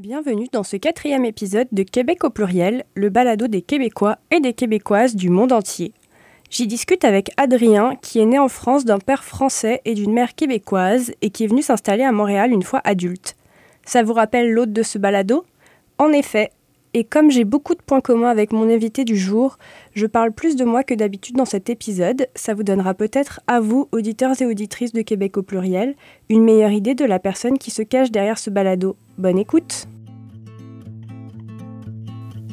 Bienvenue dans ce quatrième épisode de Québec au pluriel, le balado des Québécois et des Québécoises du monde entier. J'y discute avec Adrien, qui est né en France d'un père français et d'une mère québécoise et qui est venu s'installer à Montréal une fois adulte. Ça vous rappelle l'hôte de ce balado? En effet, et comme j'ai beaucoup de points communs avec mon invité du jour, je parle plus de moi que d'habitude dans cet épisode. Ça vous donnera peut-être à vous, auditeurs et auditrices de Québec au pluriel, une meilleure idée de la personne qui se cache derrière ce balado. Bonne écoute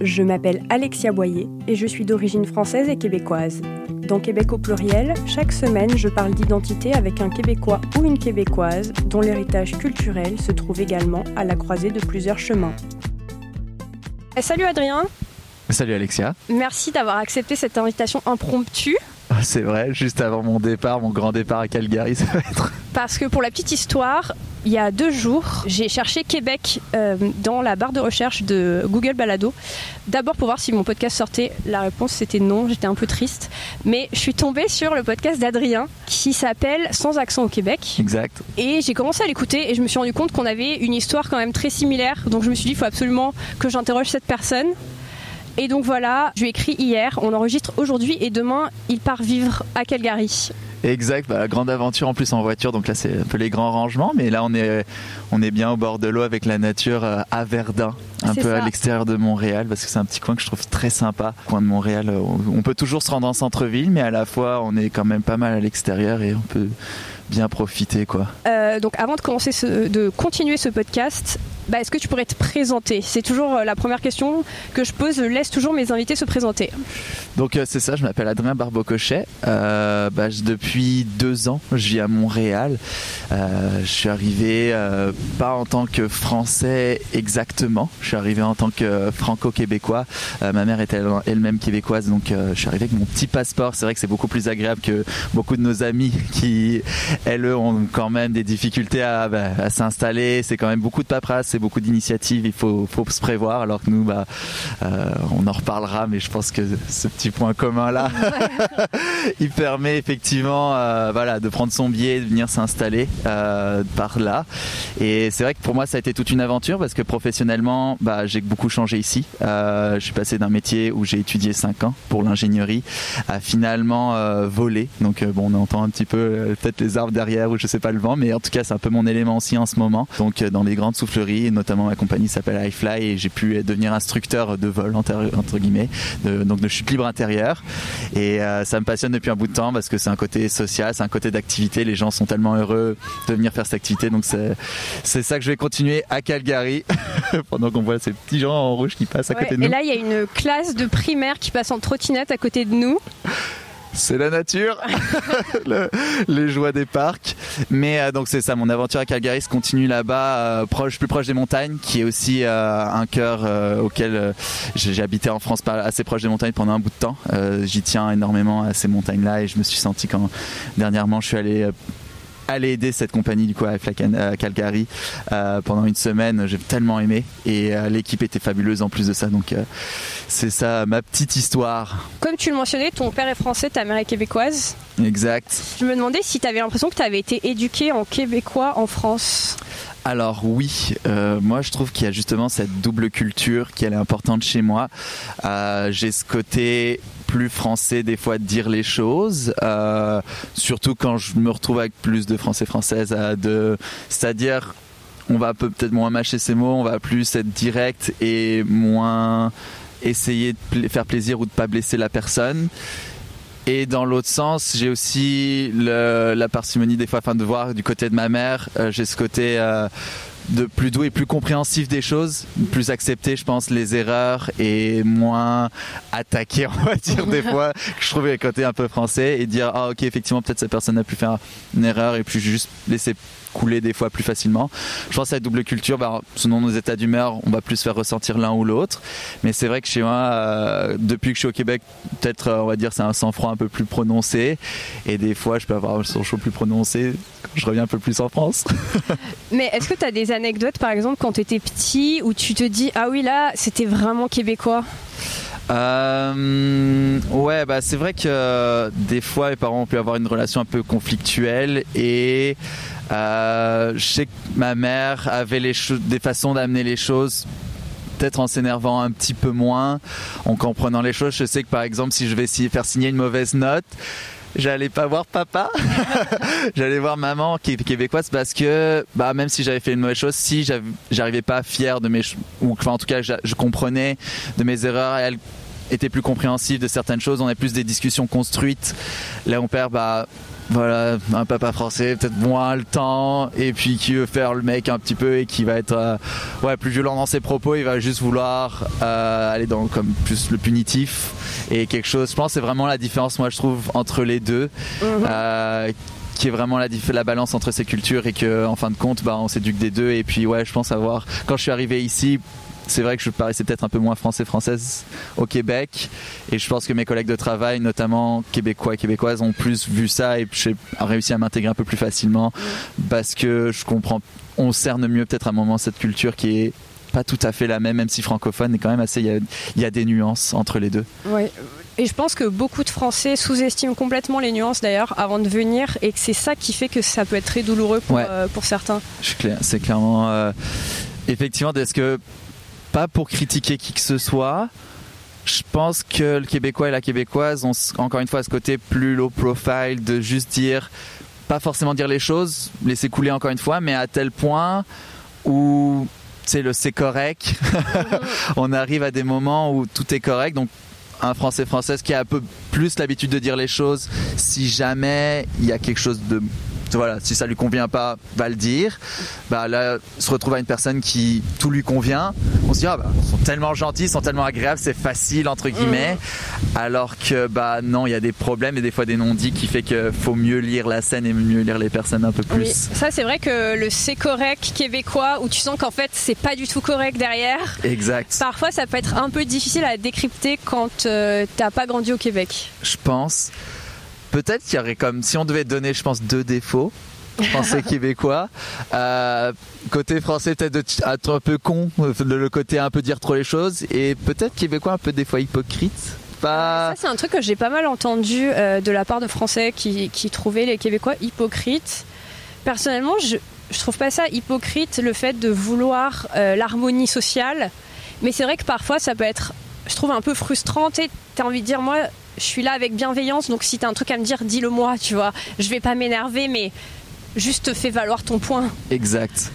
Je m'appelle Alexia Boyer et je suis d'origine française et québécoise. Dans Québec au pluriel, chaque semaine, je parle d'identité avec un Québécois ou une Québécoise dont l'héritage culturel se trouve également à la croisée de plusieurs chemins. Eh, salut Adrien. Salut Alexia. Merci d'avoir accepté cette invitation impromptue. Ah, c'est vrai, juste avant mon départ, mon grand départ à Calgary, ça va être. Parce que pour la petite histoire, il y a deux jours, j'ai cherché Québec euh, dans la barre de recherche de Google Balado. D'abord pour voir si mon podcast sortait. La réponse c'était non, j'étais un peu triste. Mais je suis tombée sur le podcast d'Adrien qui s'appelle Sans accent au Québec. Exact. Et j'ai commencé à l'écouter et je me suis rendu compte qu'on avait une histoire quand même très similaire. Donc je me suis dit, il faut absolument que j'interroge cette personne. Et donc voilà, je lui ai écrit hier, on enregistre aujourd'hui et demain, il part vivre à Calgary. Exact, bah, grande aventure en plus en voiture, donc là c'est un peu les grands rangements, mais là on est, on est bien au bord de l'eau avec la nature euh, à Verdun, un peu à l'extérieur de Montréal, parce que c'est un petit coin que je trouve très sympa. Coin de Montréal, on peut toujours se rendre en centre-ville, mais à la fois on est quand même pas mal à l'extérieur et on peut bien profiter quoi. Euh, donc avant de commencer ce- de continuer ce podcast, bah, est-ce que tu pourrais te présenter? C'est toujours euh, la première question que je pose. Laisse toujours mes invités se présenter. Donc euh, c'est ça, je m'appelle Adrien Barbocochet. Euh, bah, depuis deux ans, je vis à Montréal. Euh, je suis arrivé pas en tant que français exactement, je suis arrivé en tant que franco-québécois. Ma mère était elle- elle-même québécoise, donc je suis arrivé avec mon petit passeport. C'est vrai que c'est beaucoup plus agréable que beaucoup de nos amis qui, elles, ont quand même des difficultés à, bah, à s'installer. C'est quand même beaucoup de paperasse, c'est beaucoup d'initiatives. Il faut, faut se prévoir, alors que nous, bah, euh, on en reparlera, mais je pense que ce petit point commun là, il permet effectivement, euh, voilà, de prendre son billet, et de venir s'installer euh, par là. Et c'est vrai que pour moi, ça a été toute une aventure parce que professionnellement, bah, j'ai beaucoup changé ici. Je suis passé d'un métier où j'ai étudié 5 ans pour l'ingénierie à finalement voler. Donc bon, on entend un petit peu peut-être les arbres derrière ou je sais pas le vent, mais en tout cas, c'est un peu mon élément aussi en ce moment. Donc dans les grandes souffleries, notamment ma compagnie s'appelle iFly et j'ai pu devenir instructeur de vol entre, guillemets, de- donc de chute libre intérieure. Et euh, ça me passionne depuis un bout de temps parce que c'est un côté social, c'est un côté d'activité. Les gens sont tellement heureux de venir faire cette activité, donc c'est ça que je vais continuer à Calgary pendant qu'on voit ces petits gens en rouge qui passent à Ouais, côté de et nous. là, il y a une classe de primaire qui passe en trottinette à côté de nous. C'est la nature, Le- les joies des parcs. Mais euh, donc c'est ça, mon aventure à Calgary se continue là-bas, euh, proche, plus proche des montagnes, qui est aussi euh, un cœur auquel j'ai habité en France, pas assez proche des montagnes pendant un bout de temps. J'y tiens énormément à ces montagnes-là et je me suis senti quand dernièrement je suis allé aller aider cette compagnie du coup à Calgary euh, pendant une semaine j'ai tellement aimé et euh, l'équipe était fabuleuse en plus de ça donc euh, c'est ça ma petite histoire Comme tu le mentionnais, ton père est français, ta mère est québécoise. exact Je me demandais si tu avais l'impression que tu avais été éduqué en québécois en France. Alors oui, euh, moi je trouve qu'il y a justement cette double culture qui elle est importante chez moi. Euh, J'ai ce côté plus français des fois de dire les choses, euh, surtout quand je me retrouve avec plus de français françaises, c'est-à-dire on va peu- peut-être moins mâcher ses mots, on va plus être direct et moins essayer de faire plaisir ou de pas blesser la personne. Et dans l'autre sens, j'ai aussi la parcimonie des fois, enfin de voir du côté de ma mère, euh, j'ai ce côté euh, de plus doux et plus compréhensif des choses, plus accepter, je pense, les erreurs et moins attaquer, on va dire des fois, que je trouvais le côté un peu français et dire ah ok effectivement peut-être cette personne a pu faire une erreur et puis juste laisser couler des fois plus facilement. Je pense à la double culture, bah, selon nos états d'humeur, on va plus faire ressentir l'un ou l'autre. Mais c'est vrai que chez moi, euh, depuis que je suis au Québec, peut-être euh, on va dire c'est un sang-froid un peu plus prononcé. Et des fois, je peux avoir un sang-chaud plus prononcé quand je reviens un peu plus en France. Mais est-ce que tu as des anecdotes, par exemple, quand tu étais petit, où tu te dis Ah oui, là, c'était vraiment québécois? Euh, Ouais, bah c'est vrai que des fois, mes parents ont pu avoir une relation un peu conflictuelle et euh, je sais que ma mère avait les des façons d'amener les choses peut-être en s'énervant un petit peu moins, en comprenant les choses. Je sais que par exemple, si je vais faire signer une mauvaise note, j'allais pas voir papa, j'allais voir maman qui est québécoise parce que bah, même si j'avais fait une mauvaise chose, si j'arrivais pas fier de mes ou enfin, en tout cas je comprenais de mes erreurs et elle était plus compréhensive de certaines choses, on a plus des discussions construites. Là on perd bah voilà, un papa français, peut-être moins le temps, et puis qui veut faire le mec un petit peu et qui va être euh, ouais, plus violent dans ses propos, il va juste vouloir euh, aller dans comme plus le punitif et quelque chose. Je pense c'est vraiment la différence, moi je trouve, entre les deux. Mhm. Euh, qui est vraiment la, la balance entre ces cultures et que en fin de compte bah, on s'éduque des deux et puis ouais je pense avoir quand je suis arrivé ici c'est vrai que je paraissais peut-être un peu moins français-française au Québec. Et je pense que mes collègues de travail, notamment québécois et québécoises, ont plus vu ça et j'ai réussi à m'intégrer un peu plus facilement parce que je comprends, on cerne mieux peut-être à un moment cette culture qui est pas tout à fait la même, même si francophone est quand même assez. Il y, a, des nuances entre les deux. Oui. Et je pense que beaucoup de Français sous-estiment complètement les nuances d'ailleurs avant de venir et que c'est ça qui fait que ça peut être très douloureux pour, euh, pour certains. C'est clairement. Euh, effectivement, est-ce que pas pour critiquer qui que ce soit. Je pense que le Québécois et la Québécoise ont encore une fois ce côté plus low profile de juste dire, pas forcément dire les choses, laisser couler encore une fois, mais à tel point où c'est le c'est correct. on arrive à des moments où tout est correct. Donc un Français française qui a un peu plus l'habitude de dire les choses, si jamais il y a quelque chose de voilà, si ça lui convient pas, va le dire. Bah là, se retrouve à une personne qui tout lui convient. On se dit ah bah, ils sont tellement gentils, ils sont tellement agréables, c'est facile entre guillemets. Mm. Alors que bah non, il y a des problèmes et des fois des non-dits qui fait qu'il faut mieux lire la scène et mieux lire les personnes un peu plus. Oui, ça c'est vrai que le c'est correct québécois où tu sens qu'en fait c'est pas du tout correct derrière. Exact. Parfois ça peut être un peu difficile à décrypter quand euh, t'as pas grandi au Québec. Je pense peut-être qu'il y aurait comme si on devait donner, je pense, deux défauts français québécois. Euh, côté français, peut-être être un peu con, le côté un peu dire trop les choses, et peut-être québécois un peu des fois hypocrite. Pas... Ça, c'est un truc que j'ai pas mal entendu euh, de la part de Français qui, qui, trouvaient les Québécois hypocrites. Personnellement, je, je trouve pas ça hypocrite le fait de vouloir euh, l'harmonie sociale, mais c'est vrai que parfois ça peut être, je trouve, un peu frustrant. Tu as envie de dire, moi, je suis là avec bienveillance, donc si tu as un truc à me dire, dis-le moi, tu vois. Je vais pas m'énerver, mais juste fais valoir ton point. Exact.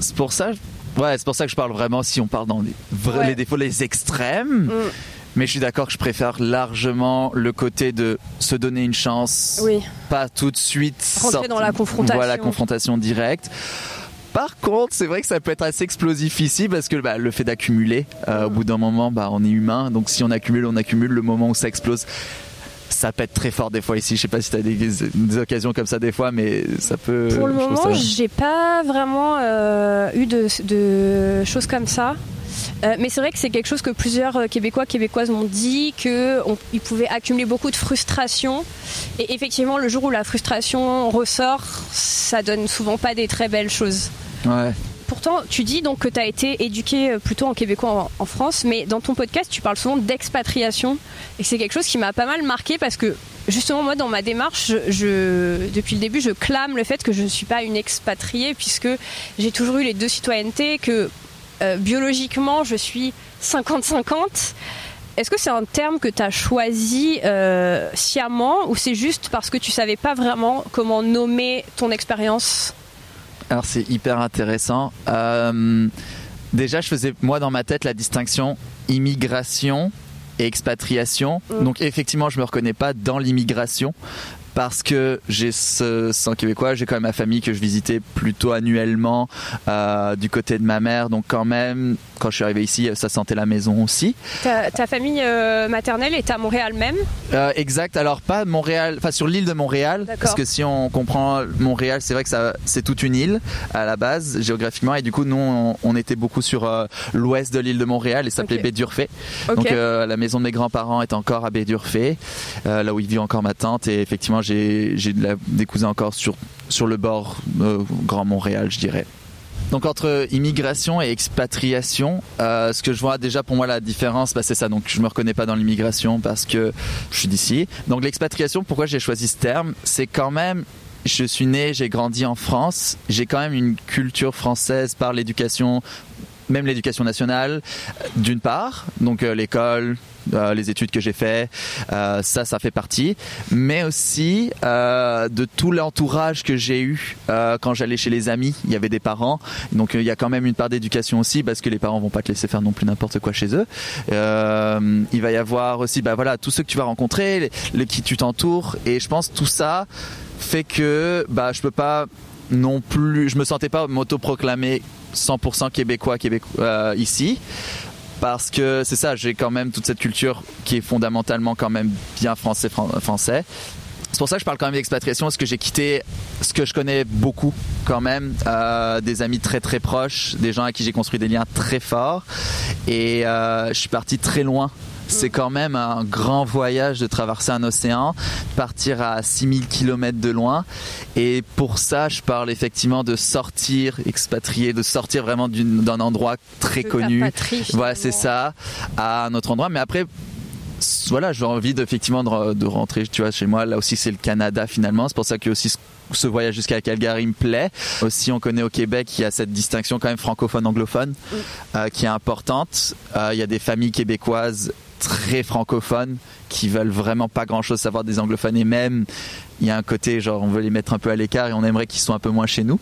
C'est pour ça, ouais, c'est pour ça que je parle vraiment si on parle dans les, vrais, les défauts, les extrêmes. Mm. Mais je suis d'accord que je préfère largement le côté de se donner une chance, oui. pas tout de suite rentrer dans la confrontation, voilà, confrontation directe. Par contre, c'est vrai que ça peut être assez explosif ici parce que bah, le fait d'accumuler, euh, au bout d'un moment, bah, on est humain. Donc si on accumule, on accumule. Le moment où ça explose, ça pète très fort des fois ici. Je sais pas si tu as des, occasions comme ça des fois, mais ça peut. Pour le moment, j'ai pas vraiment euh, eu de, choses comme ça. Euh, mais c'est vrai que c'est quelque chose que plusieurs Québécois, Québécoises m'ont dit, qu'ils pouvaient accumuler beaucoup de frustration. Et effectivement, le jour où la frustration ressort, ça donne souvent pas des très belles choses. Pourtant, tu dis donc que tu as été éduqué euh, plutôt en québécois en, France, mais dans ton podcast, tu parles souvent d'expatriation. Et c'est quelque chose qui m'a pas mal marqué parce que justement, moi, dans ma démarche, depuis le début, je clame le fait que je ne suis pas une expatriée puisque j'ai toujours eu les deux citoyennetés, que euh, biologiquement, je suis 50-50. Est-ce que c'est un terme que tu as choisi euh, sciemment ou c'est juste parce que tu savais pas vraiment comment nommer ton expérience? Alors c'est hyper intéressant. Euh, déjà, je faisais moi dans ma tête la distinction immigration et expatriation. Mm. Donc effectivement, je me reconnais pas dans l'immigration parce que j'ai ce sang québécois, j'ai quand même ma famille que je visitais plutôt annuellement euh, du côté de ma mère, donc quand même quand je suis arrivé ici, ça sentait la maison aussi. Ta, famille euh, maternelle est à Montréal même? Euh, Exact. Alors pas Montréal, enfin sur l'île de Montréal, parce que si on comprend Montréal, c'est vrai que ça, c'est toute une île à la base géographiquement, et du coup nous on, était beaucoup sur l'ouest de l'île de Montréal et ça s'appelait Baie d'Urfé. Donc la maison de mes grands-parents est encore à Baie d'Urfé, là où il vit encore ma tante, et effectivement j'ai, j'ai des cousins encore sur sur le bord Grand Montréal, je dirais. Donc entre immigration et expatriation, euh, ce que je vois déjà pour moi la différence, bah, c'est ça. Donc je me reconnais pas dans l'immigration parce que je suis d'ici. Donc l'expatriation, pourquoi j'ai choisi ce terme, c'est quand même je suis né, j'ai grandi en France, j'ai quand même une culture française par l'éducation, même l'éducation nationale, d'une part, donc euh, l'école, euh, les études que j'ai fait, euh, ça, ça fait partie, mais aussi euh, de tout l'entourage que j'ai eu quand j'allais chez les amis. Il y avait des parents, donc il y a quand même une part d'éducation aussi, parce que les parents vont pas te laisser faire non plus n'importe quoi chez eux. il va y avoir aussi, bah voilà, tous ceux que tu vas rencontrer, les, qui tu t'entoures, et je pense tout ça fait que bah je peux pas non plus, je me sentais pas m'autoproclamer 100% québécois, québécois ici parce que c'est ça, j'ai quand même toute cette culture qui est fondamentalement quand même bien français français. C'est pour ça que je parle quand même d'expatriation, parce que j'ai quitté ce que je connais beaucoup quand même, euh, des amis très très proches, des gens à qui j'ai construit des liens très forts, et euh, je suis parti très loin c'est quand même un grand voyage de traverser un océan, partir à 6000 km de loin. Et pour ça, je parle effectivement de sortir, expatrier, de sortir vraiment d'un endroit très connu. voilà, c'est ça, à un autre endroit. Mais après, voilà, j'ai envie effectivement de, rentrer, tu vois, chez moi. Là aussi, c'est le Canada finalement. C'est pour ça que aussi ce voyage jusqu'à Calgary me plaît. Aussi, on connaît au Québec, il y a cette distinction quand même francophone-anglophone euh, qui est importante. Euh, il y a des familles québécoises très francophones qui veulent vraiment pas grand chose savoir des anglophones et même il y a un côté genre on veut les mettre un peu à l'écart et on aimerait qu'ils soient un peu moins chez nous.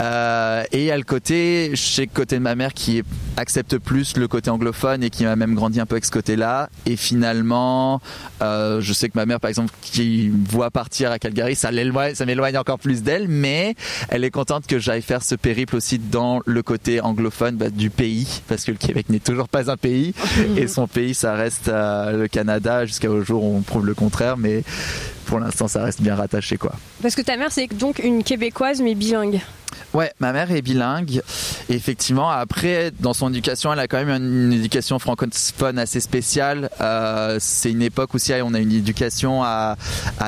Euh, et il y a le côté chez le côté de ma mère qui accepte plus le côté anglophone et qui m'a même grandi un peu avec ce côté là et finalement euh, je sais que ma mère par exemple qui voit partir à Calgary ça ça m'éloigne encore plus d'elle mais elle est contente que j'aille faire ce périple aussi dans le côté anglophone bah, du pays parce que le Québec n'est toujours pas un pays. Et son pays ça reste euh, le Canada jusqu'au jour où on prouve le contraire mais pour l'instant, ça reste bien rattaché, quoi. Parce que ta mère, c'est donc une québécoise, mais bilingue. Ouais, ma mère est bilingue. effectivement, après, dans son éducation, elle a quand même une éducation francophone assez spéciale. Euh, c'est une époque aussi, on a une éducation à,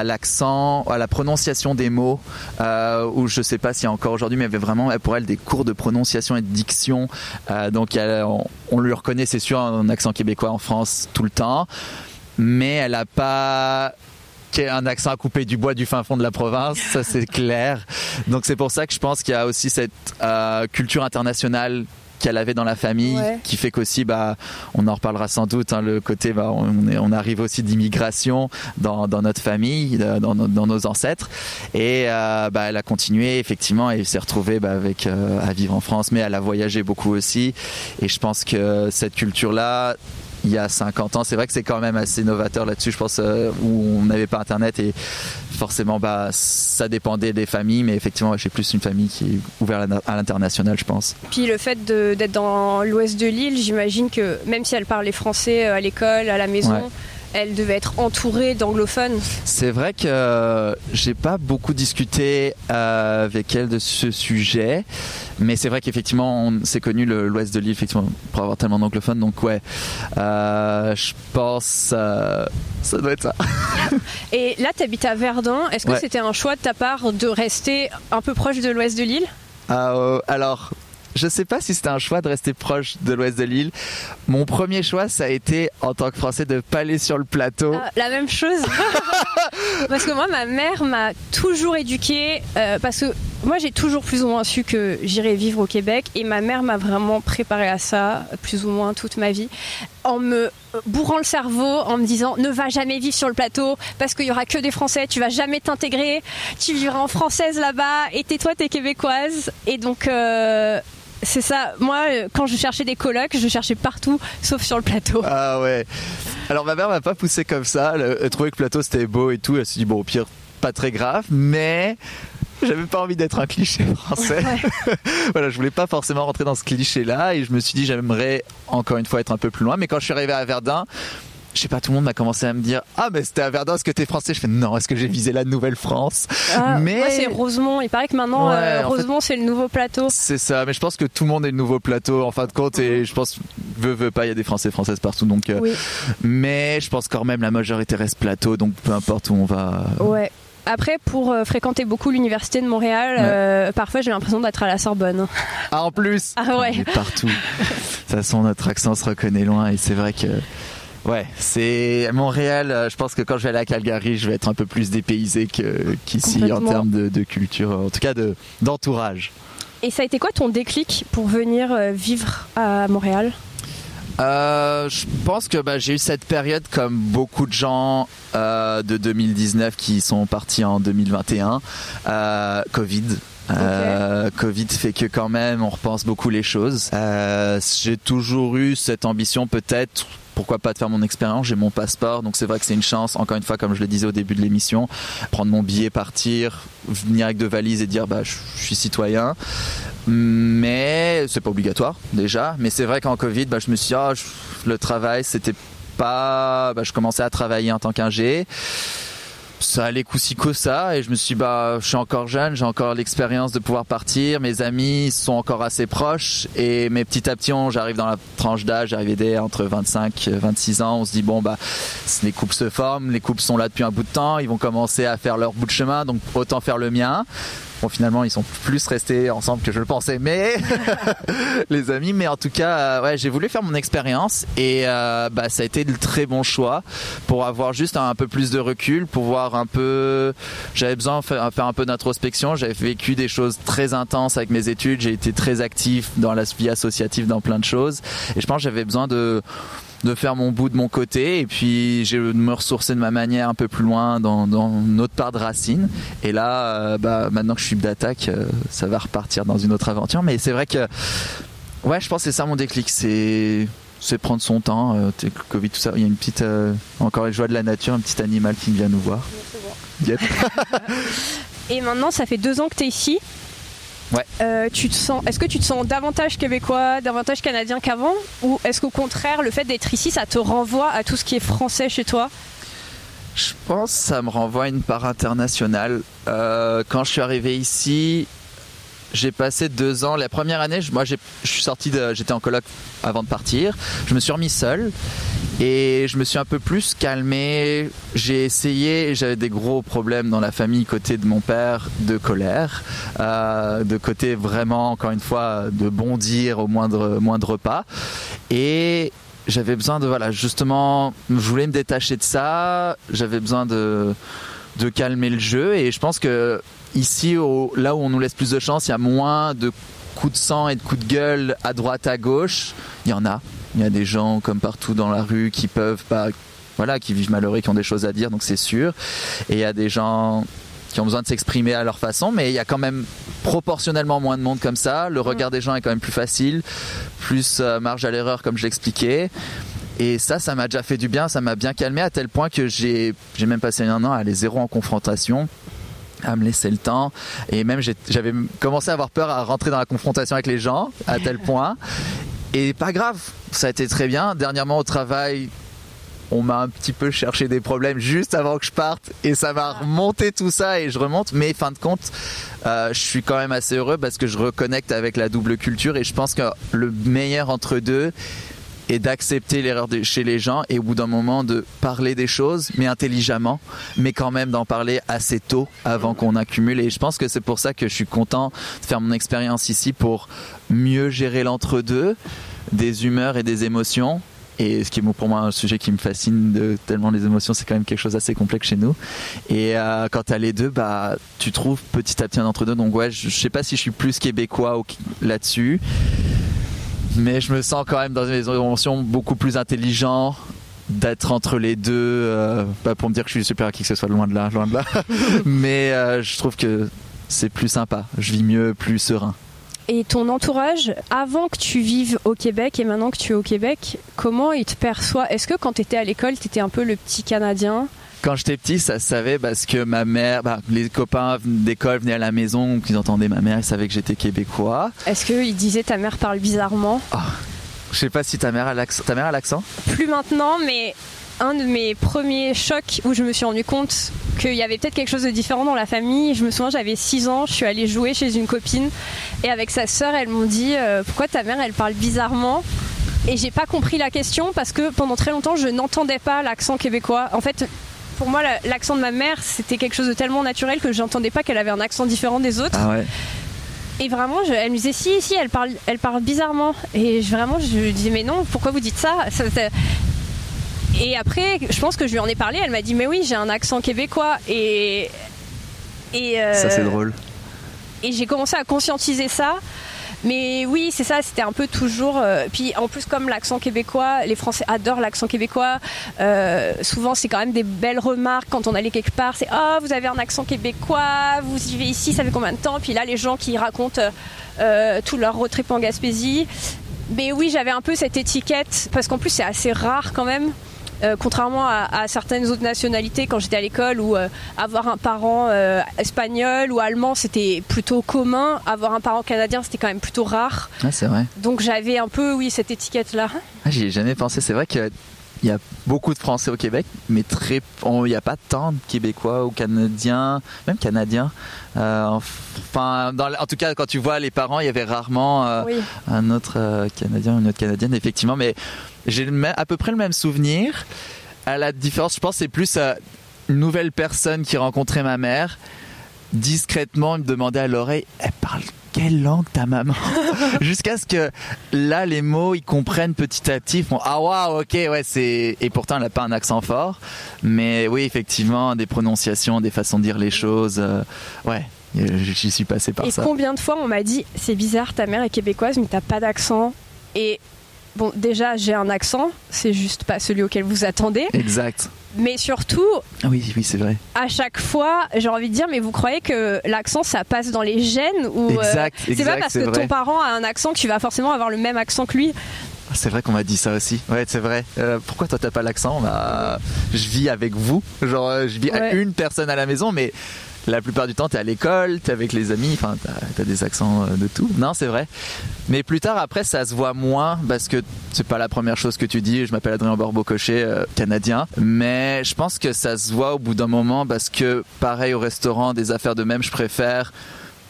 l'accent, à la prononciation des mots, euh, où je sais pas s'il y a encore aujourd'hui, mais il y avait vraiment pour elle des cours de prononciation et de diction. Euh, donc, on, on, lui reconnaît, c'est sûr, un accent québécois en France tout le temps. Mais elle n'a pas qui a un accent à couper du bois du fin fond de la province, ça c'est clair. Donc c'est pour ça que je pense qu'il y a aussi cette euh, culture internationale qu'elle avait dans la famille, qui fait qu'aussi, bah, on en reparlera sans doute, hein, le côté, bah, on, est, on arrive aussi d'immigration dans, dans, notre famille, euh, dans, dans, nos ancêtres, et euh, bah, elle a continué effectivement, et s'est retrouvée bah, avec à vivre en France, mais elle a voyagé beaucoup aussi, et je pense que cette culture-là, il y a 50 ans. C'est vrai que c'est quand même assez novateur là-dessus, je pense, euh, où on n'avait pas Internet et forcément, bah, ça dépendait des familles, mais effectivement, j'ai plus une famille qui est ouverte à l'international, je pense. Puis le fait d'être dans l'ouest de l'île, j'imagine que même si elle parlait français euh, à l'école, à la maison, elle devait être entourée d'anglophones. C'est vrai que euh, j'ai pas beaucoup discuté euh, avec elle de ce sujet, mais c'est vrai qu'effectivement, on s'est connu l'ouest de l'île effectivement pour avoir tellement d'anglophones, donc ouais, euh, je pense ça doit être ça. Et là, tu habites à Verdun. Est-ce que c'était un choix de ta part de rester un peu proche de l'ouest de l'île? Alors je sais pas si c'était un choix de rester proche de l'ouest de l'île. Mon premier choix, ça a été en tant que Français de pas aller sur le plateau. Ah, la même chose. parce que moi, ma mère m'a toujours éduquée. Euh, parce que moi, j'ai toujours plus ou moins su que j'irais vivre au Québec. Et ma mère m'a vraiment préparé à ça, plus ou moins toute ma vie. En me bourrant le cerveau, en me disant ne va jamais vivre sur le plateau parce qu'il y aura que des Français, tu vas jamais t'intégrer, tu vivras en française là-bas et tais-toi, t'es québécoise. Et donc. Euh, c'est ça. Moi, euh, quand je cherchais des colocs, je cherchais partout, sauf sur le plateau. Ah ouais. Alors ma mère m'a pas poussé comme ça. Elle, trouvait que le plateau c'était beau et tout. Elle s'est dit bon, au pire, pas très grave, mais j'avais pas envie d'être un cliché français. voilà, je voulais pas forcément rentrer dans ce cliché-là et je me suis dit j'aimerais encore une fois être un peu plus loin. Mais quand je suis arrivé à Verdun, je sais pas, tout le monde m'a commencé à me dire Ah, mais c'était à Verdun, est-ce que t'es français? Je fais Non, est-ce que j'ai visé la Nouvelle-France? Ah, Mais. Moi, c'est Rosemont. Il paraît que maintenant, euh, Rosemont, c'est le nouveau plateau. C'est ça, mais je pense que tout le monde est le nouveau plateau en fin de compte, et je pense, veut, veut pas, il y a des Français Françaises partout, donc. Euh, mais je pense quand même la majorité reste plateau, donc peu importe où on va. Ouais. Après, pour euh, fréquenter beaucoup l'université de Montréal, euh, parfois j'ai l'impression d'être à la Sorbonne. Ah, en plus Ah ouais. On est partout. de toute façon, notre accent se reconnaît loin et c'est vrai que. Ouais, c'est Montréal. euh, Je pense que quand je vais aller à Calgary, je vais être un peu plus dépaysé qu'ici en termes de, de culture, en tout cas de d'entourage. Et ça a été quoi ton déclic pour venir euh, vivre à Montréal? Euh, je pense que bah, j'ai eu cette période comme beaucoup de gens euh, de 2019 qui sont partis en 2021. Euh, Covid. Covid fait que quand même on repense beaucoup les choses. J'ai toujours eu cette ambition peut-être. Pourquoi pas de faire mon expérience? J'ai mon passeport, donc c'est vrai que c'est une chance. Encore une fois, comme je le disais au début de l'émission, prendre mon billet, partir, venir avec deux valises et dire bah je suis citoyen mais c'est pas obligatoire déjà. Mais c'est vrai qu'en Covid, bah, je me suis dit, ah, le travail, c'était pas. bah, je commençais à travailler en tant qu'ingé. Ça allait que ça et je me suis dit, bah je suis encore jeune, j'ai encore l'expérience de pouvoir partir, mes amis sont encore assez proches et mais petit à petit j'arrive dans la tranche d'âge, j'arrivais entre 25 et 26 ans, on se dit bon bah les couples se forment, les couples sont là depuis un bout de temps, ils vont commencer à faire leur bout de chemin donc autant faire le mien. Bon, finalement, ils sont plus restés ensemble que je le pensais, mais les amis. Mais en tout cas, euh, ouais, j'ai voulu faire mon expérience et euh, bah, ça a été le très bon choix pour avoir juste un, peu plus de recul, pour voir un peu. J'avais besoin de faire, faire un peu d'introspection. J'avais vécu des choses très intenses avec mes études. J'ai été très actif dans la vie associative, dans plein de choses. Et je pense que j'avais besoin de de faire mon bout de mon côté. Et puis j'ai de me ressourcer de ma manière un peu plus loin dans, dans notre part de racines et là euh, bah, maintenant que je suis d'attaque euh, ça va repartir dans une autre aventure. Mais c'est vrai que ouais je pense que c'est ça mon déclic. C'est c'est prendre son temps euh, Covid tout ça. Il y a une petite euh, encore les joies de la nature un petit animal qui vient nous voir. Yep. Et maintenant, ça fait deux ans que tu es ici. Ouais. Euh, tu te sens, est-ce que tu te sens davantage québécois, davantage canadien qu'avant? Ou est-ce qu'au contraire, le fait d'être ici, ça te renvoie à tout ce qui est français chez toi? Je pense que ça me renvoie à une part internationale. Euh, quand je suis arrivé ici, j'ai passé deux ans. La première année, moi, je suis sorti j'étais en coloc avant de partir. Je me suis remis seul et je me suis un peu plus calmé. J'ai essayé. J'avais des gros problèmes dans la famille côté de mon père, de colère, euh, de côté vraiment, encore une fois, de bondir au moindre moindre pas. Et j'avais besoin de voilà justement je voulais me détacher de ça j'avais besoin de de calmer le jeu et je pense que ici au- là où on nous laisse plus de chance il y a moins de coups de sang et de coups de gueule à droite à gauche. Il y en a. Il y a des gens comme partout dans la rue qui peuvent pas voilà qui vivent malheureux qui ont des choses à dire donc c'est sûr. Et il y a des gens qui ont besoin de s'exprimer à leur façon mais il y a quand même proportionnellement moins de monde comme ça. Le regard des gens est quand même plus facile plus euh, marge à l'erreur comme je l'expliquais. Et ça, ça m'a déjà fait du bien, ça m'a bien calmé à tel point que j'ai même passé un an à aller zéro en confrontation à me laisser le temps. Et même j'avais commencé à avoir peur à rentrer dans la confrontation avec les gens à tel point. Et pas grave ça a été très bien. Dernièrement au travail on m'a un petit peu cherché des problèmes juste avant que je parte. Et ça m'a remonté tout ça et je remonte. Mais fin de compte euh, je suis quand même assez heureux parce que je reconnecte avec la double culture. Et je pense que le meilleur entre deux est d'accepter l'erreur chez les gens et au bout d'un moment de parler des choses mais intelligemment mais quand même d'en parler assez tôt avant qu'on accumule. Et je pense que c'est pour ça que je suis content de faire mon expérience ici pour mieux gérer l'entre-deux des humeurs et des émotions. Et ce qui est pour moi un sujet qui me fascine de, tellement les émotions c'est quand même quelque chose d'assez complexe chez nous. Et euh, quand t'as les deux bah tu trouves petit à petit un entre deux donc ouais je, je sais pas si je suis plus québécois là-dessus mais je me sens quand même dans des émotions beaucoup plus intelligent d'être entre les deux euh, pas pour me dire que je suis super à qui que ce soit loin de là loin de là. Mais euh, je trouve que c'est plus sympa. Je vis mieux plus serein. Et ton entourage, avant que tu vives au Québec et maintenant que tu es au Québec, comment il te perçoit Est-ce que quand tu étais à l'école, tu étais un peu le petit Canadien? Quand j'étais petit, ça se savait parce que ma mère, bah, les copains d'école venaient à la maison, qu'ils entendaient ma mère, ils savaient que j'étais québécois. Est-ce qu'il disait ta mère parle bizarrement? Je sais pas si ta mère a l'accent. Ta mère a l'accent? Plus maintenant, mais un de mes premiers chocs où je me suis rendu compte qu'il y avait peut-être quelque chose de différent dans la famille. Je me souviens, j'avais 6 ans, je suis allée jouer chez une copine et avec sa sœur, elles m'ont dit euh, pourquoi ta mère elle parle bizarrement? Et j'ai pas compris la question parce que pendant très longtemps je n'entendais pas l'accent québécois. En fait, pour moi, l'accent de ma mère, c'était quelque chose de tellement naturel que j'entendais pas qu'elle avait un accent différent des autres. Ah ouais. Et vraiment, elle me disait si, si, elle parle, elle parle bizarrement. Et vraiment, je lui disais mais non, pourquoi vous dites ça, Et après, je pense que je lui en ai parlé. Elle m'a dit mais oui, j'ai un accent québécois. Et et euh, ça c'est drôle. Et j'ai commencé à conscientiser ça. Mais oui, c'est ça, c'était un peu toujours. Euh, puis en plus, comme l'accent québécois, les Français adorent l'accent québécois. Euh, souvent, c'est quand même des belles remarques quand on allait quelque part. C'est Oh, vous avez un accent québécois, vous vivez ici, ça fait combien de temps Puis là, les gens qui racontent euh, tout leur road trip en Gaspésie. Mais oui, j'avais un peu cette étiquette, parce qu'en plus, c'est assez rare quand même. Euh, contrairement à, certaines autres nationalités, quand j'étais à l'école, où euh, avoir un parent euh, espagnol ou allemand, c'était plutôt commun. Avoir un parent canadien, c'était quand même plutôt rare. Ah, c'est vrai. Donc j'avais un peu, oui, cette étiquette-là. Ah, J'y ai jamais pensé. C'est vrai qu'il y a beaucoup de Français au Québec, mais très, il n'y a pas tant de Québécois ou Canadiens, même Canadiens. enfin, en tout cas, quand tu vois les parents, il y avait rarement un autre Canadien ou une autre Canadienne, effectivement. Mais j'ai à peu près le même souvenir. À la différence, je pense, c'est plus une nouvelle personne qui rencontrait ma mère. Discrètement, me demandait à l'oreille, elle parle quelle langue ta maman Jusqu'à ce que là, les mots, ils comprennent petit à petit. Ils font ah waouh, ok, ouais, c'est. Et pourtant, elle n'a pas un accent fort, mais oui, effectivement, des prononciations, des façons de dire les choses. Euh, ouais, j'y suis passé par ça. Et combien de fois on m'a dit c'est bizarre, ta mère est québécoise, mais t'as pas d'accent. Et Bon, déjà, j'ai un accent, c'est juste pas celui auquel vous attendez. Exact. Mais surtout, ah oui, oui, c'est vrai. À chaque fois, j'ai envie de dire, mais vous croyez que l'accent, ça passe dans les gènes ou euh, exact, c'est pas parce que ton parent a un accent que tu vas forcément avoir le même accent que lui. Ah, c'est vrai qu'on m'a dit ça aussi. Ouais, c'est vrai. Euh, pourquoi toi t'as pas l'accent? Bah, Je vis avec vous. Genre, euh, je vis avec une personne à la maison, mais la plupart du temps, tu es à l'école, tu es avec les amis, enfin, tu as, des accents euh, de tout. Non, c'est vrai. Mais plus tard, après, ça se voit moins parce que c'est pas la première chose que tu dis. Je m'appelle Adrien Borbeau-Cochet, euh, canadien. Mais je pense que ça se voit au bout d'un moment parce que, pareil, au restaurant, des affaires de même, je préfère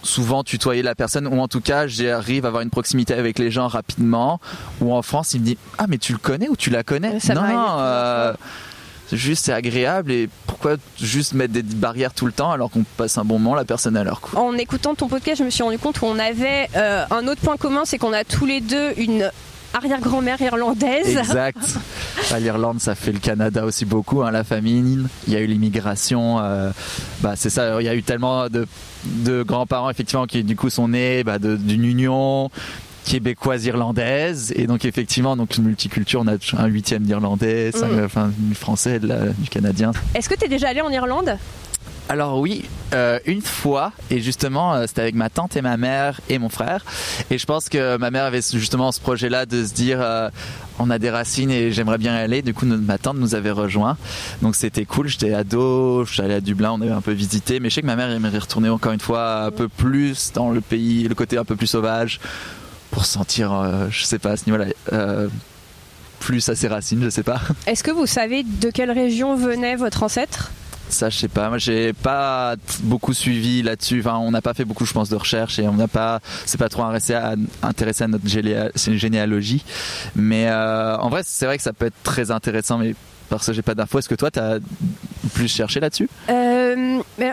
souvent tutoyer la personne ou en tout cas j'arrive à avoir une proximité avec les gens rapidement ou en France il me dit ah mais tu le connais ou tu la connais? Non juste c'est agréable et pourquoi juste mettre des barrières tout le temps alors qu'on passe un bon moment la personne à leur coup En écoutant ton podcast, je me suis rendu compte qu'on avait euh, un autre point commun, c'est qu'on a tous les deux une arrière-grand-mère irlandaise. Exact. Bah, L'Irlande, ça fait le Canada aussi beaucoup, hein, la famine. Il y a eu l'immigration. Euh, bah, c'est ça, il y a eu tellement de, de grands-parents, effectivement, qui du coup sont nés bah, d'une union québécoise irlandaise et donc effectivement donc une multiculture on a un huitième d'irlandais mm. enfin du français du canadien est-ce que tu es déjà allé en Irlande? Alors oui, euh, une fois, et justement, euh, c'était avec ma tante et ma mère et mon frère. Et je pense que ma mère avait justement ce projet-là de se dire, euh, on a des racines et j'aimerais bien y aller. Du coup, ma tante nous avait rejoint. Donc c'était cool. J'étais ado, j'allais à Dublin, on avait un peu visité. Mais je sais que ma mère aimerait retourner encore une fois un peu plus dans le pays, le côté un peu plus sauvage, pour sentir, euh, je sais pas, à ce niveau-là, euh, plus à ses racines, je sais pas. Est-ce que vous savez de quelle région venait votre ancêtre? Ça, je sais pas. Moi, j'ai pas beaucoup suivi là-dessus. Enfin, on n'a pas fait beaucoup, je pense, de recherche et on n'a pas, c'est pas trop intéressé à, intéressé à notre généalogie. Mais euh, en vrai, c'est vrai que ça peut être très intéressant. Mais parce que j'ai pas d'infos. Est-ce que toi, tu as plus cherché là-dessus? Euh,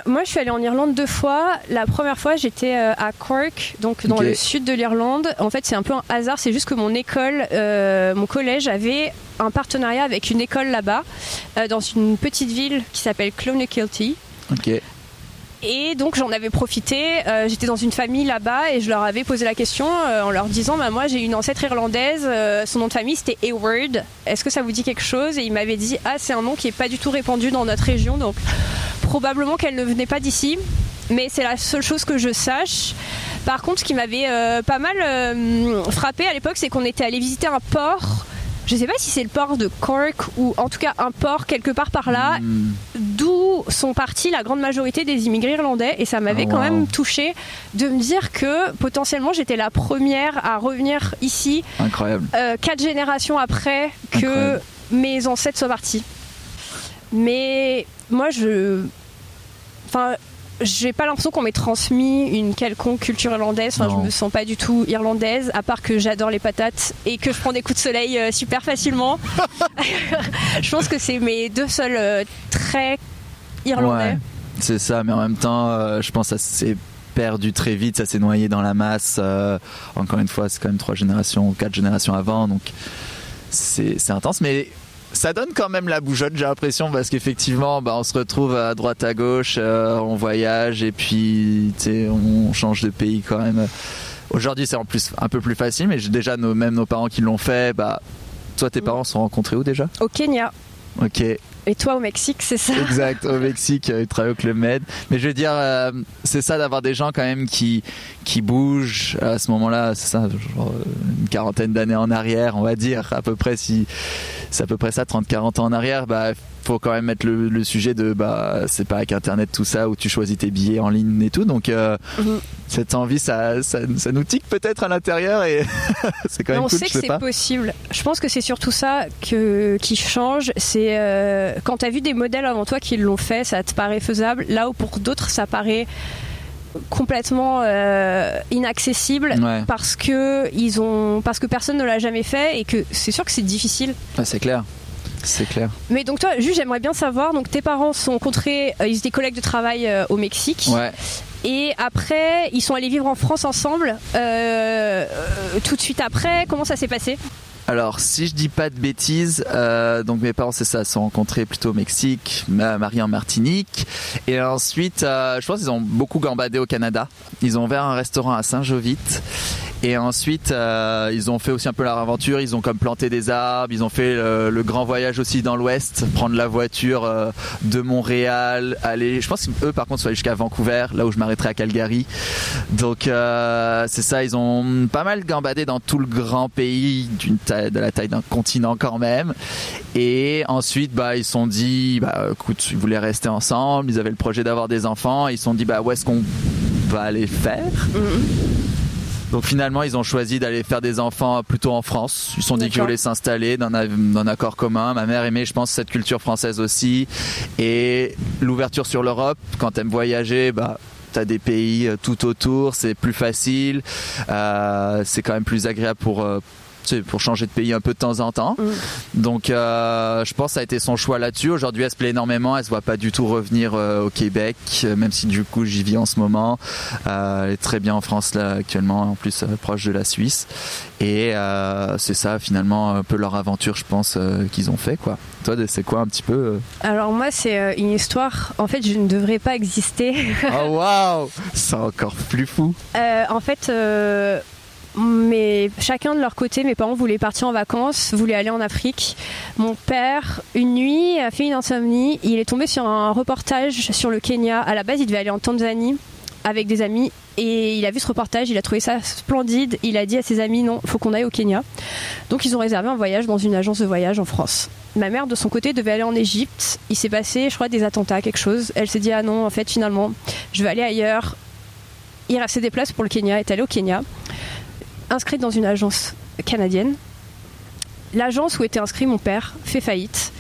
Moi, je suis allée en Irlande deux fois. La première fois, j'étais euh, à Cork, donc dans le sud de l'Irlande. En fait, c'est un peu un hasard. C'est juste que mon école, euh, mon collège avait un partenariat avec une école là-bas, dans une petite ville qui s'appelle Clonakilty. Et donc j'en avais profité, euh, j'étais dans une famille là-bas et je leur avais posé la question euh, en leur disant bah, moi j'ai une ancêtre irlandaise, euh, son nom de famille c'était Hayward, est-ce que ça vous dit quelque chose? Et ils m'avaient dit ah c'est un nom qui est pas du tout répandu dans notre région donc probablement qu'elle ne venait pas d'ici, mais c'est la seule chose que je sache. Par contre ce qui m'avait pas mal frappé à l'époque c'est qu'on était allé visiter un port je ne sais pas si c'est le port de Cork ou en tout cas un port quelque part par là, d'où sont partis la grande majorité des immigrés irlandais. Et ça m'avait ah, quand même touché de me dire que potentiellement j'étais la première à revenir ici. Incroyable. Euh, quatre générations après que mes ancêtres soient partis. Mais moi, je. Enfin, j'ai pas l'impression qu'on m'ait transmis une quelconque culture irlandaise. Enfin, je me sens pas du tout irlandaise, à part que j'adore les patates et que je prends des coups de soleil euh, super facilement. je pense que c'est mes deux seuls euh, traits irlandais. c'est ça, mais en même temps, euh, je pense que ça s'est perdu très vite, ça s'est noyé dans la masse. encore une fois, c'est quand même trois générations, quatre générations avant, donc c'est intense. Mais ça donne quand même la bougeotte, j'ai l'impression, parce qu'effectivement, bah, on se retrouve à droite à gauche, euh, on voyage et puis on change de pays quand même. Aujourd'hui, c'est en plus un peu plus facile, mais déjà nos, même nos parents qui l'ont fait, bah, toi, tes parents sont rencontrés où déjà? Au Kenya. Ok. Et toi au Mexique, c'est ça Exact, au Mexique, euh, il travaille au Club Med. Mais je veux dire, euh, c'est ça d'avoir des gens quand même qui, qui bougent à ce moment-là, c'est ça, genre une quarantaine d'années en arrière, on va dire, à peu près, si c'est à peu près ça, 30-40 ans en arrière, bah faut quand même mettre le, sujet de bah c'est pas avec internet tout ça où tu choisis tes billets en ligne et tout donc euh, mhm. cette envie ça, ça, nous tique peut-être à l'intérieur et c'est quand même on sait que c'est possible je pense que c'est surtout ça que, qui change c'est euh, quand tu as vu des modèles avant toi qui l'ont fait ça te paraît faisable là où pour d'autres ça paraît complètement euh, inaccessible parce que ils ont parce que personne ne l'a jamais fait et que c'est sûr que c'est difficile. c'est clair. C'est clair. Mais donc toi, juste j'aimerais bien savoir, donc tes parents sont rencontrés, euh, ils étaient collègues de travail euh, au Mexique. Ouais. Et après, ils sont allés vivre en France ensemble. Euh, tout de suite après, comment ça s'est passé? Alors, si je dis pas de bêtises, euh, donc mes parents, c'est ça, se sont rencontrés plutôt au Mexique, Marie en Martinique. Et ensuite, euh, je pense qu'ils ont beaucoup gambadé au Canada. Ils ont ouvert un restaurant à Saint-Jovite. Et ensuite, euh, ils ont fait aussi un peu leur aventure. Ils ont comme planté des arbres. Ils ont fait le, grand voyage aussi dans l'Ouest, prendre la voiture de Montréal, aller. Je pense qu'eux, par contre, sont allés jusqu'à Vancouver, là où je m'arrêterai à Calgary. Donc c'est ça. Ils ont pas mal gambadé dans tout le grand pays, d'une taille, de la taille d'un continent quand même. Et ensuite, bah, ils se sont dit, bah, écoute, ils voulaient rester ensemble. Ils avaient le projet d'avoir des enfants. Ils se sont dit, bah, où est-ce qu'on va aller faire? Mm-hmm. Donc finalement, ils ont choisi d'aller faire des enfants plutôt en France. Ils se sont dit qu'ils voulaient s'installer dans un, accord commun. Ma mère aimait, je pense, cette culture française aussi. Et l'ouverture sur l'Europe, quand elle aime voyager, bah, as des pays euh, tout autour, c'est plus facile, euh, c'est quand même plus agréable pour, euh, pour changer de pays un peu de temps en temps. Mm. Donc euh, je pense que ça a été son choix là-dessus. Aujourd'hui elle se plaît énormément, elle se voit pas du tout revenir euh, au Québec, euh, même si du coup j'y vis en ce moment. elle est très bien en France là actuellement, en plus proche de la Suisse. Et c'est ça finalement un peu leur aventure je pense qu'ils ont fait quoi. Toi c'est quoi un petit peu Alors moi c'est une histoire, en fait je ne devrais pas exister. oh waouh C'est encore plus fou. en fait mais chacun de leur côté, mes parents voulaient partir en vacances, voulaient aller en Afrique. Mon père, une nuit, a fait une insomnie. Il est tombé sur un reportage sur le Kenya. À la base, il devait aller en Tanzanie avec des amis et il a vu ce reportage, il a trouvé ça splendide. Il a dit à ses amis non, faut qu'on aille au Kenya. Donc ils ont réservé un voyage dans une agence de voyage en France. Ma mère de son côté devait aller en Égypte. Il s'est passé, je crois, des attentats, quelque chose. Elle s'est dit ah non, en fait finalement, je vais aller ailleurs. Il restait des places pour le Kenya, est allé au Kenya inscrite dans une agence canadienne. L'agence où était inscrit mon père fait faillite.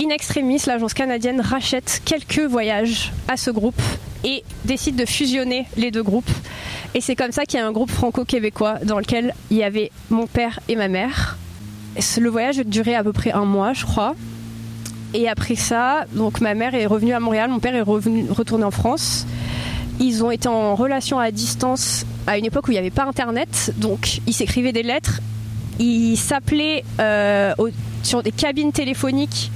In extremis, l'agence canadienne rachète quelques voyages à ce groupe et décide de fusionner les deux groupes. Et c'est comme ça qu'il y a un groupe franco-québécois dans lequel il y avait mon père et ma mère. Le voyage durait à peu près un mois, je crois. Et après ça, donc ma mère est revenue à Montréal, mon père est revenu, retourné en France. Ils ont été en relation à distance à une époque où il n'y avait pas Internet, donc ils s'écrivaient des lettres, ils s'appelaient euh, sur des cabines téléphoniques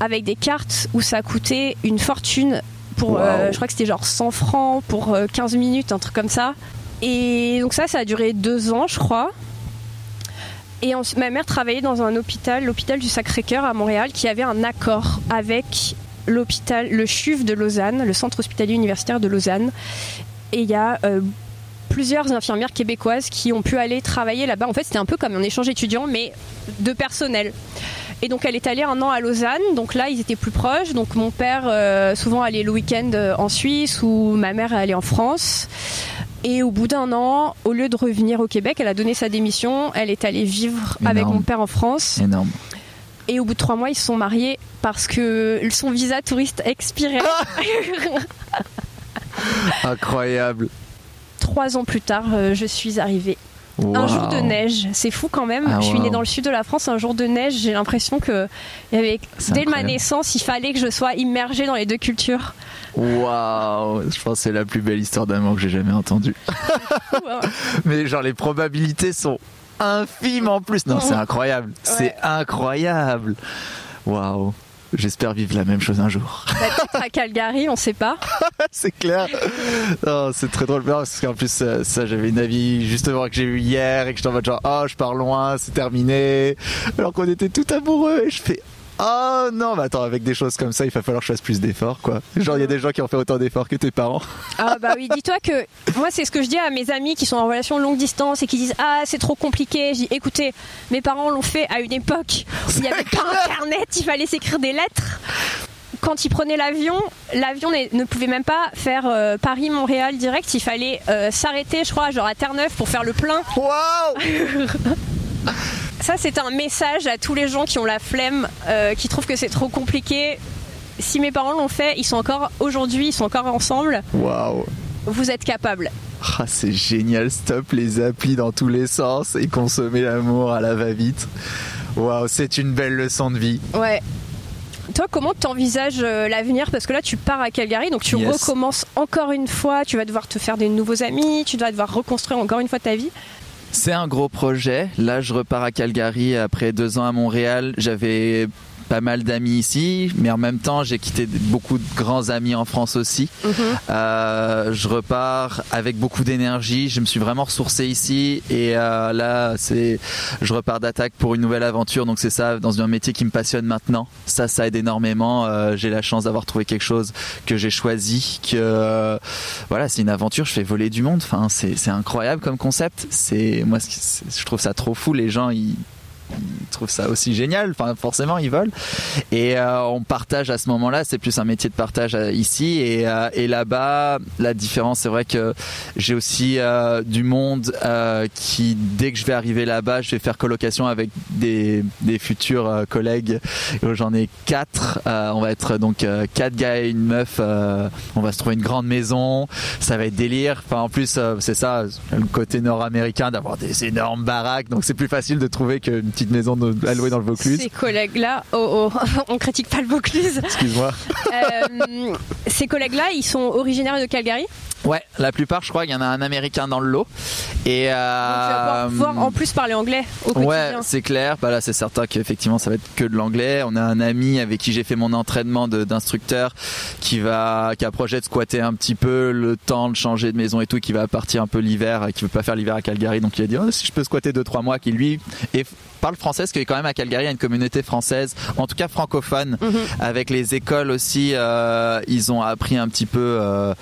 avec des cartes où ça coûtait une fortune pour, euh, je crois que c'était genre 100 francs pour 15 euh, minutes, un truc comme ça. Et donc ça, ça a duré deux ans, je crois. Et ma mère travaillait dans un hôpital, l'hôpital du Sacré-Cœur à Montréal, qui avait un accord avec l'hôpital, le CHUV de Lausanne, le centre hospitalier universitaire de Lausanne. Et il y a euh, plusieurs infirmières québécoises qui ont pu aller travailler là-bas. En fait, c'était un peu comme un échange étudiant, mais de personnel. Et donc, elle est allée un an à Lausanne. Donc là, ils étaient plus proches. Donc, mon père, euh, souvent, allait le week-end euh, en Suisse ou ma mère allait en France. Et au bout d'un an, au lieu de revenir au Québec, elle a donné sa démission. Elle est allée vivre avec mon père en France. Énorme. Et au bout de trois mois, ils se sont mariés parce que son visa touriste expirait. Incroyable. Trois ans plus tard, euh, je suis arrivée. Un jour de neige, c'est fou quand même. Ah, je suis wow. née dans le sud de la France, un jour de neige, j'ai l'impression que il y avait, dès ma naissance, il fallait que je sois immergée dans les deux cultures. Waouh, je pense que c'est la plus belle histoire d'amour que j'ai jamais entendue. Fou, hein. Mais genre les probabilités sont infimes en plus. Non, c'est incroyable. C'est incroyable. Waouh. J'espère vivre la même chose un jour. Bah, Peut-être à Calgary, on sait pas. c'est clair. C'est très drôle parce qu'en plus euh, ça j'avais une avis justement que j'ai eu hier et que j'étais en mode genre oh je pars loin, c'est terminé. Alors qu'on était tout amoureux et je fais Oh non, mais attends, avec des choses comme ça, il va falloir que je fasse plus d'efforts, quoi. Genre, il y a des gens qui ont fait autant d'efforts que tes parents. Ah bah oui, dis-toi que moi c'est ce que je dis à mes amis qui sont en relation longue distance et qui disent ah c'est trop compliqué. Je dis écoutez, mes parents l'ont fait à une époque où il n'y avait pas internet, il fallait s'écrire des lettres. Quand ils prenaient l'avion, l'avion ne pouvait même pas faire euh, Paris-Montréal direct. Il fallait euh, s'arrêter, je crois, genre à Terre-Neuve pour faire le plein. Waouh Ça, c'est un message à tous les gens qui ont la flemme, euh, qui trouvent que c'est trop compliqué. Si mes parents l'ont fait, ils sont encore aujourd'hui, ils sont encore ensemble. Waouh Vous êtes capables. Ah, c'est génial, stop les applis dans tous les sens et consommer l'amour à la va-vite. Waouh, c'est une belle leçon de vie. Ouais. Toi, comment t'envisages euh, l'avenir? Parce que là, tu pars à Calgary, donc tu Yes. recommences encore une fois. Tu vas devoir te faire des nouveaux amis, tu vas devoir reconstruire encore une fois ta vie. C'est un gros projet. Là, je repars à Calgary après deux ans à Montréal. J'avais pas mal d'amis ici, mais en même temps, j'ai quitté beaucoup de grands amis en France aussi. Euh, je repars avec beaucoup d'énergie. Je me suis vraiment ressourcé ici et euh, là, c'est, je repars d'attaque pour une nouvelle aventure. Donc c'est ça, dans un métier qui me passionne maintenant. Ça, ça aide énormément. Euh, j'ai la chance d'avoir trouvé quelque chose que j'ai choisi. Que voilà, c'est une aventure. Je fais voler du monde. Enfin, c'est, incroyable comme concept. C'est moi, je trouve ça trop fou. Les gens, ils ils trouvent ça aussi génial. Enfin, forcément, ils veulent. Et euh, on partage à ce moment-là. C'est plus un métier de partage euh, ici. Et, euh, et là-bas, la différence, c'est vrai que j'ai aussi euh, du monde euh, qui, dès que je vais arriver là-bas, je vais faire colocation avec des, des futurs euh, collègues. J'en ai quatre. On va être donc quatre gars et une meuf. On va se trouver une grande maison. Ça va être délire. Enfin, en plus, c'est ça, le côté nord-américain d'avoir des énormes baraques. Donc, c'est plus facile de trouver qu'une petite maison de, louer dans le Vaucluse. Ces collègues-là, oh oh, on critique pas le Vaucluse. Excuse-moi. Ces collègues-là, ils sont originaires de Calgary. Ouais, la plupart, je crois qu'il y en a un américain dans le lot. Et Donc, euh, pouvoir, pouvoir en plus parler anglais au Ouais, quotidien. c'est clair. Bah là, c'est certain qu'effectivement, ça va être que de l'anglais. On a un ami avec qui j'ai fait mon entraînement d'instructeur qui va, qui a projet de squatter un petit peu le temps de changer de maison et tout, qui va partir un peu l'hiver, qui veut pas faire l'hiver à Calgary. Donc il a dit oh, si je peux squatter deux trois mois, qui lui et parle français, parce que quand même à Calgary, il y a une communauté française, en tout cas francophone, Mhm. avec les écoles aussi. euh, ils ont appris un petit peu, euh,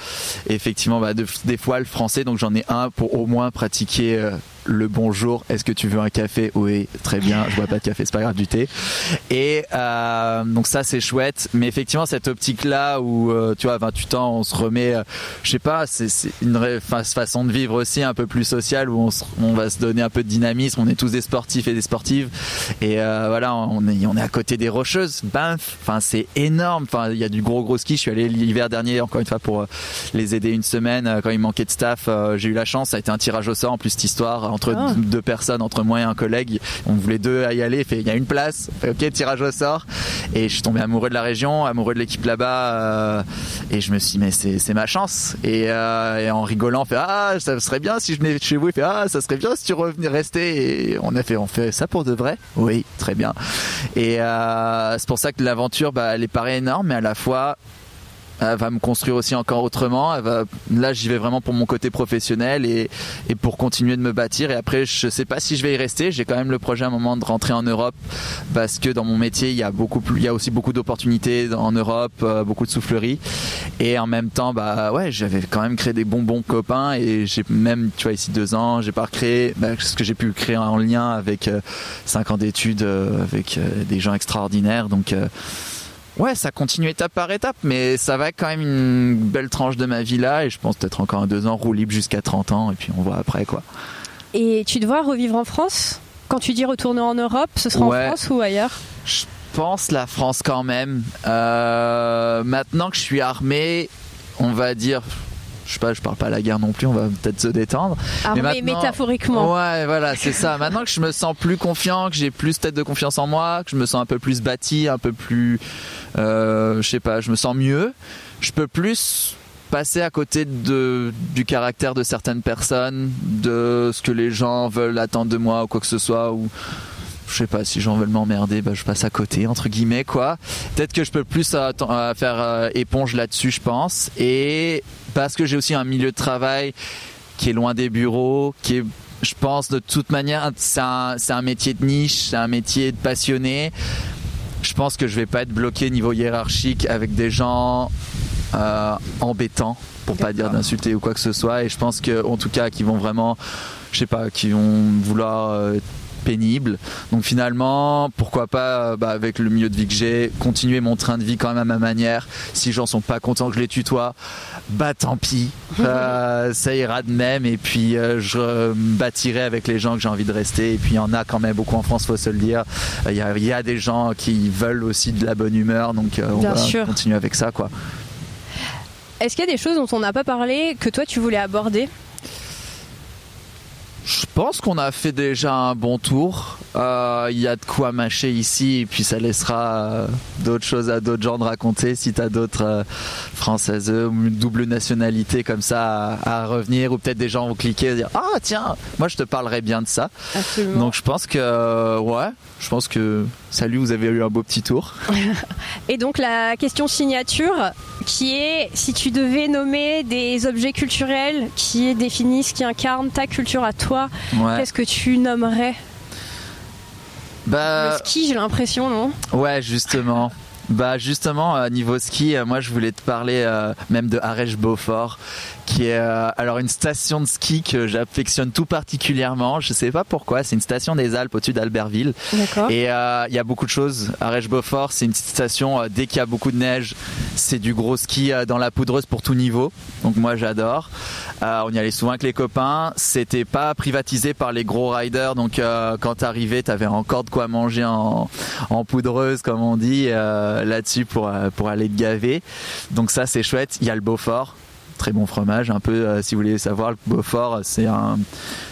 effectivement, bah, de- des fois le français. Donc j'en ai un pour au moins pratiquer. Le bonjour, est-ce que tu veux un café? Oui, très bien, je bois pas de café, c'est pas grave du thé. Et euh, donc ça c'est chouette, mais effectivement cette optique là où euh, tu vois à 28 ans on se remet, euh, je sais pas, c'est une façon de vivre aussi un peu plus sociale où on, se- on va se donner un peu de dynamisme, on est tous des sportifs et des sportives. Et euh, voilà on est on est à côté des rocheuses, Banff, enfin c'est énorme, enfin il y a du gros gros ski, je suis allé l'hiver dernier encore une fois pour euh, les aider une semaine. Quand il manquait de staff, j'ai eu la chance, ça a été un tirage au sort en plus cette histoire entre Ah. deux personnes, entre moi et un collègue. On voulait deux à y aller. Fait, il y a une place. Fait, ok, tirage au sort. Et je suis tombé amoureux de la région, amoureux de l'équipe là-bas. euh, et je me suis dit, mais c'est, ma chance. Et, euh, et en rigolant, on fait, ah, ça serait bien si je venais chez vous. Il fait, ah, ça serait bien si tu revenais rester. Et on a fait, on fait ça pour de vrai? Oui, très bien. Et euh, c'est pour ça que l'aventure, bah, elle est paraît énorme, mais à la fois, elle va me construire aussi encore autrement. Elle va, là, j'y vais vraiment pour mon côté professionnel et, et pour continuer de me bâtir. Et après, je sais pas si je vais y rester. J'ai quand même le projet à un moment de rentrer en Europe parce que dans mon métier, il y a beaucoup plus, il y a aussi beaucoup d'opportunités en Europe, euh, beaucoup de soufflerie. Et en même temps, bah ouais, j'avais quand même créé des bons copains et j'ai même, tu vois, ici deux ans, j'ai pas recréé bah, ce que j'ai pu créer en lien avec euh, cinq ans d'études, euh, avec euh, des gens extraordinaires. Donc euh, Ouais, ça continue étape par étape, mais ça va être quand même une belle tranche de ma vie là, et je pense peut-être encore un deux ans, roue libre jusqu'à 30 ans, et puis on voit après quoi. Et tu dois revivre en France? Quand tu dis retourner en Europe, ce sera Ouais. en France ou ailleurs? Je pense la France quand même. Euh, maintenant que je suis armé, on va dire je sais pas, je parle pas à la guerre non plus, on va peut-être se détendre. Ah, mais, métaphoriquement. Ouais, voilà, c'est ça. Maintenant que je me sens plus confiant, que j'ai plus tête de confiance en moi, que je me sens un peu plus bâti, un peu plus, euh, je sais pas, je me sens mieux, je peux plus passer à côté de, du caractère de certaines personnes, de ce que les gens veulent attendre de moi ou quoi que ce soit, ou je sais pas si j'en veux m'emmerder, bah, je passe à côté entre guillemets quoi. Peut-être que je peux plus euh, euh, faire euh, éponge là-dessus, je pense. Et parce que j'ai aussi un milieu de travail qui est loin des bureaux, qui est je pense de toute manière, c'est un, un, métier de niche, c'est un métier de passionné. Je pense que je vais pas être bloqué niveau hiérarchique avec des gens embêtants, pour pas dire d'insulter ou quoi que ce soit. Et je pense que, en tout cas, qui vont vraiment, je sais pas, qui vont vouloir pénible. Donc finalement, pourquoi pas, euh, bah, avec le milieu de vie que j'ai, continuer mon train de vie quand même à ma manière. Si les gens sont pas contents que je les tutoie, bah tant pis, euh, ça ira de même. Et puis euh, je bâtirai avec les gens que j'ai envie de rester. Et puis il y en a quand même beaucoup en France, faut se le dire. Il y, a, des gens qui veulent aussi de la bonne humeur, donc on va continuer avec ça, quoi. Est-ce qu'il y a des choses dont on n'a pas parlé que toi tu voulais aborder? Je pense qu'on a fait déjà un bon tour. Il euh, y a de quoi mâcher ici et puis ça laissera euh, d'autres choses à d'autres gens de raconter si tu as d'autres euh, françaises ou une double nationalité comme ça à, revenir ou peut-être des gens vont cliquer et dire ah tiens moi je te parlerai bien de ça. Absolument. Donc je pense que ouais je pense que salut vous avez eu un beau petit tour. et donc la question signature qui est si tu devais nommer des objets culturels qui définissent qui incarnent ta culture à toi qu'est-ce que tu nommerais bah, Le ski, j'ai l'impression, non? Ouais, justement. Bah justement, niveau ski, euh, moi je voulais te parler euh, même de Arèche Beaufort, qui est euh, alors une station de ski que j'affectionne tout particulièrement. Je sais pas pourquoi, c'est une station des Alpes au-dessus d'Albertville. Et euh, il y a beaucoup de choses. Arèche-Beaufort, c'est une station euh, dès qu'il y a beaucoup de neige, c'est du gros ski dans la poudreuse pour tout niveau. Donc moi j'adore. on y allait souvent avec les copains. C'était pas privatisé par les gros riders, donc quand t'arrivais, t'avais encore de quoi manger en, en poudreuse, comme on dit, là-dessus pour pour aller te gaver. Donc ça c'est chouette. Il y a le Beaufort très bon fromage. Un peu, euh, si vous voulez savoir, le Beaufort, c'est un,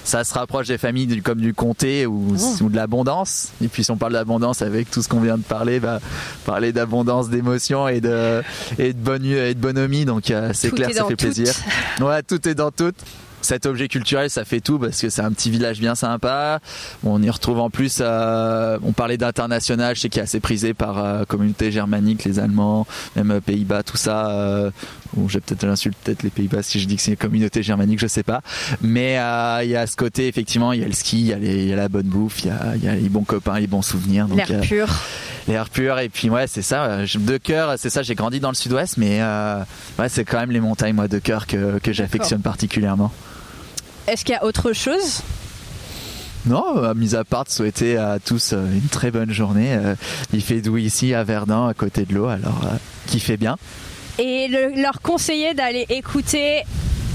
ça se rapproche des familles du, comme du comté ou, oh. de l'abondance. Et puis si on parle d'abondance avec tout ce qu'on vient de parler, bah, parler d'abondance, d'émotion et de, et de bonne, et de bonhomie. Donc euh, c'est clair, ça fait plaisir. Ouais, tout est dans tout cet objet culturel, ça fait tout parce que c'est un petit village bien sympa. on y retrouve en plus, euh, on parlait d'international, je sais qu'il est assez prisé par la euh, communauté germanique, les Allemands, même Pays-Bas, tout ça. Bon, j'ai peut-être l'insulte, peut-être les Pays-Bas si je dis que c'est une communauté germanique, je sais pas. Mais il y a ce côté, effectivement, il y a le ski, il y, a la bonne bouffe, il y a, les bons copains, les bons souvenirs. L'air pur. L'air pur, et puis ouais, c'est ça. De cœur, c'est ça. J'ai grandi dans le sud-ouest, mais ouais, c'est quand même les montagnes, moi, de cœur que, que j'affectionne particulièrement. Est-ce qu'il y a autre chose? Non, mis à part de souhaiter à tous euh, une très bonne journée. Euh, il fait doux ici à Verdun, à côté de l'eau, alors euh, qui fait bien. Et leur conseiller d'aller écouter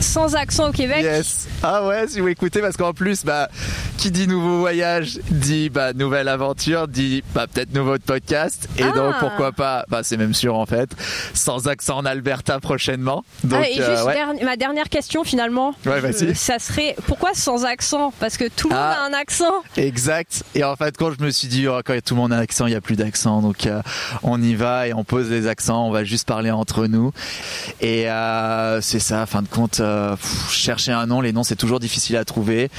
sans accent au Québec. Yes. Ah ouais, si vous écoutez, parce qu'en plus, bah, qui dit nouveau voyage dit bah, nouvelle aventure, dit bah, peut-être nouveau podcast. Et donc ah. pourquoi pas, bah, c'est même sûr en fait, sans accent en Alberta prochainement. Donc, ah, et juste euh, ma dernière question finalement. Ouais, euh, ça serait pourquoi sans accent? Parce que tout le monde ah. a un accent. Exact. Et en fait, quand je me suis dit, oh, quand tout le monde a un accent, il n'y a plus d'accent. Donc euh, on y va et on pose les accents, on va juste parler entre nous. Et c'est ça, fin de compte euh, chercher un nom, les noms c'est toujours difficile à trouver.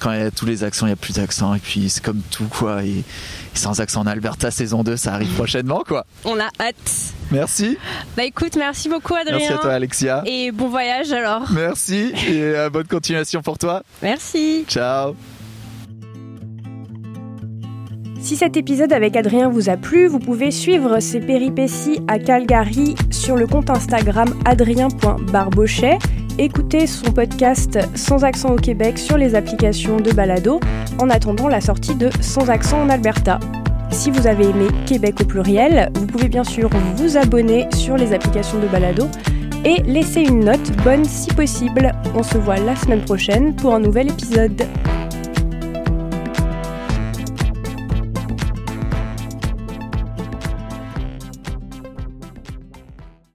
Quand il y a tous les accents, il n'y a plus d'accent. Et puis c'est comme tout quoi. Et, sans accent en Alberta saison 2, ça arrive prochainement quoi. On a hâte. Merci. Bah écoute, merci beaucoup Adrien. Merci à toi Alexia. Et bon voyage alors. Merci et euh, bonne continuation pour toi. Merci. Ciao. Si cet épisode avec Adrien vous a plu, vous pouvez suivre ses péripéties à Calgary sur le compte Instagram adrien.barbochet, écouter son podcast Sans accent au Québec sur les applications de balado en attendant la sortie de Sans accent en Alberta. Si vous avez aimé Québec au pluriel, vous pouvez bien sûr vous abonner sur les applications de balado et laisser une note bonne si possible. On se voit la semaine prochaine pour un nouvel épisode.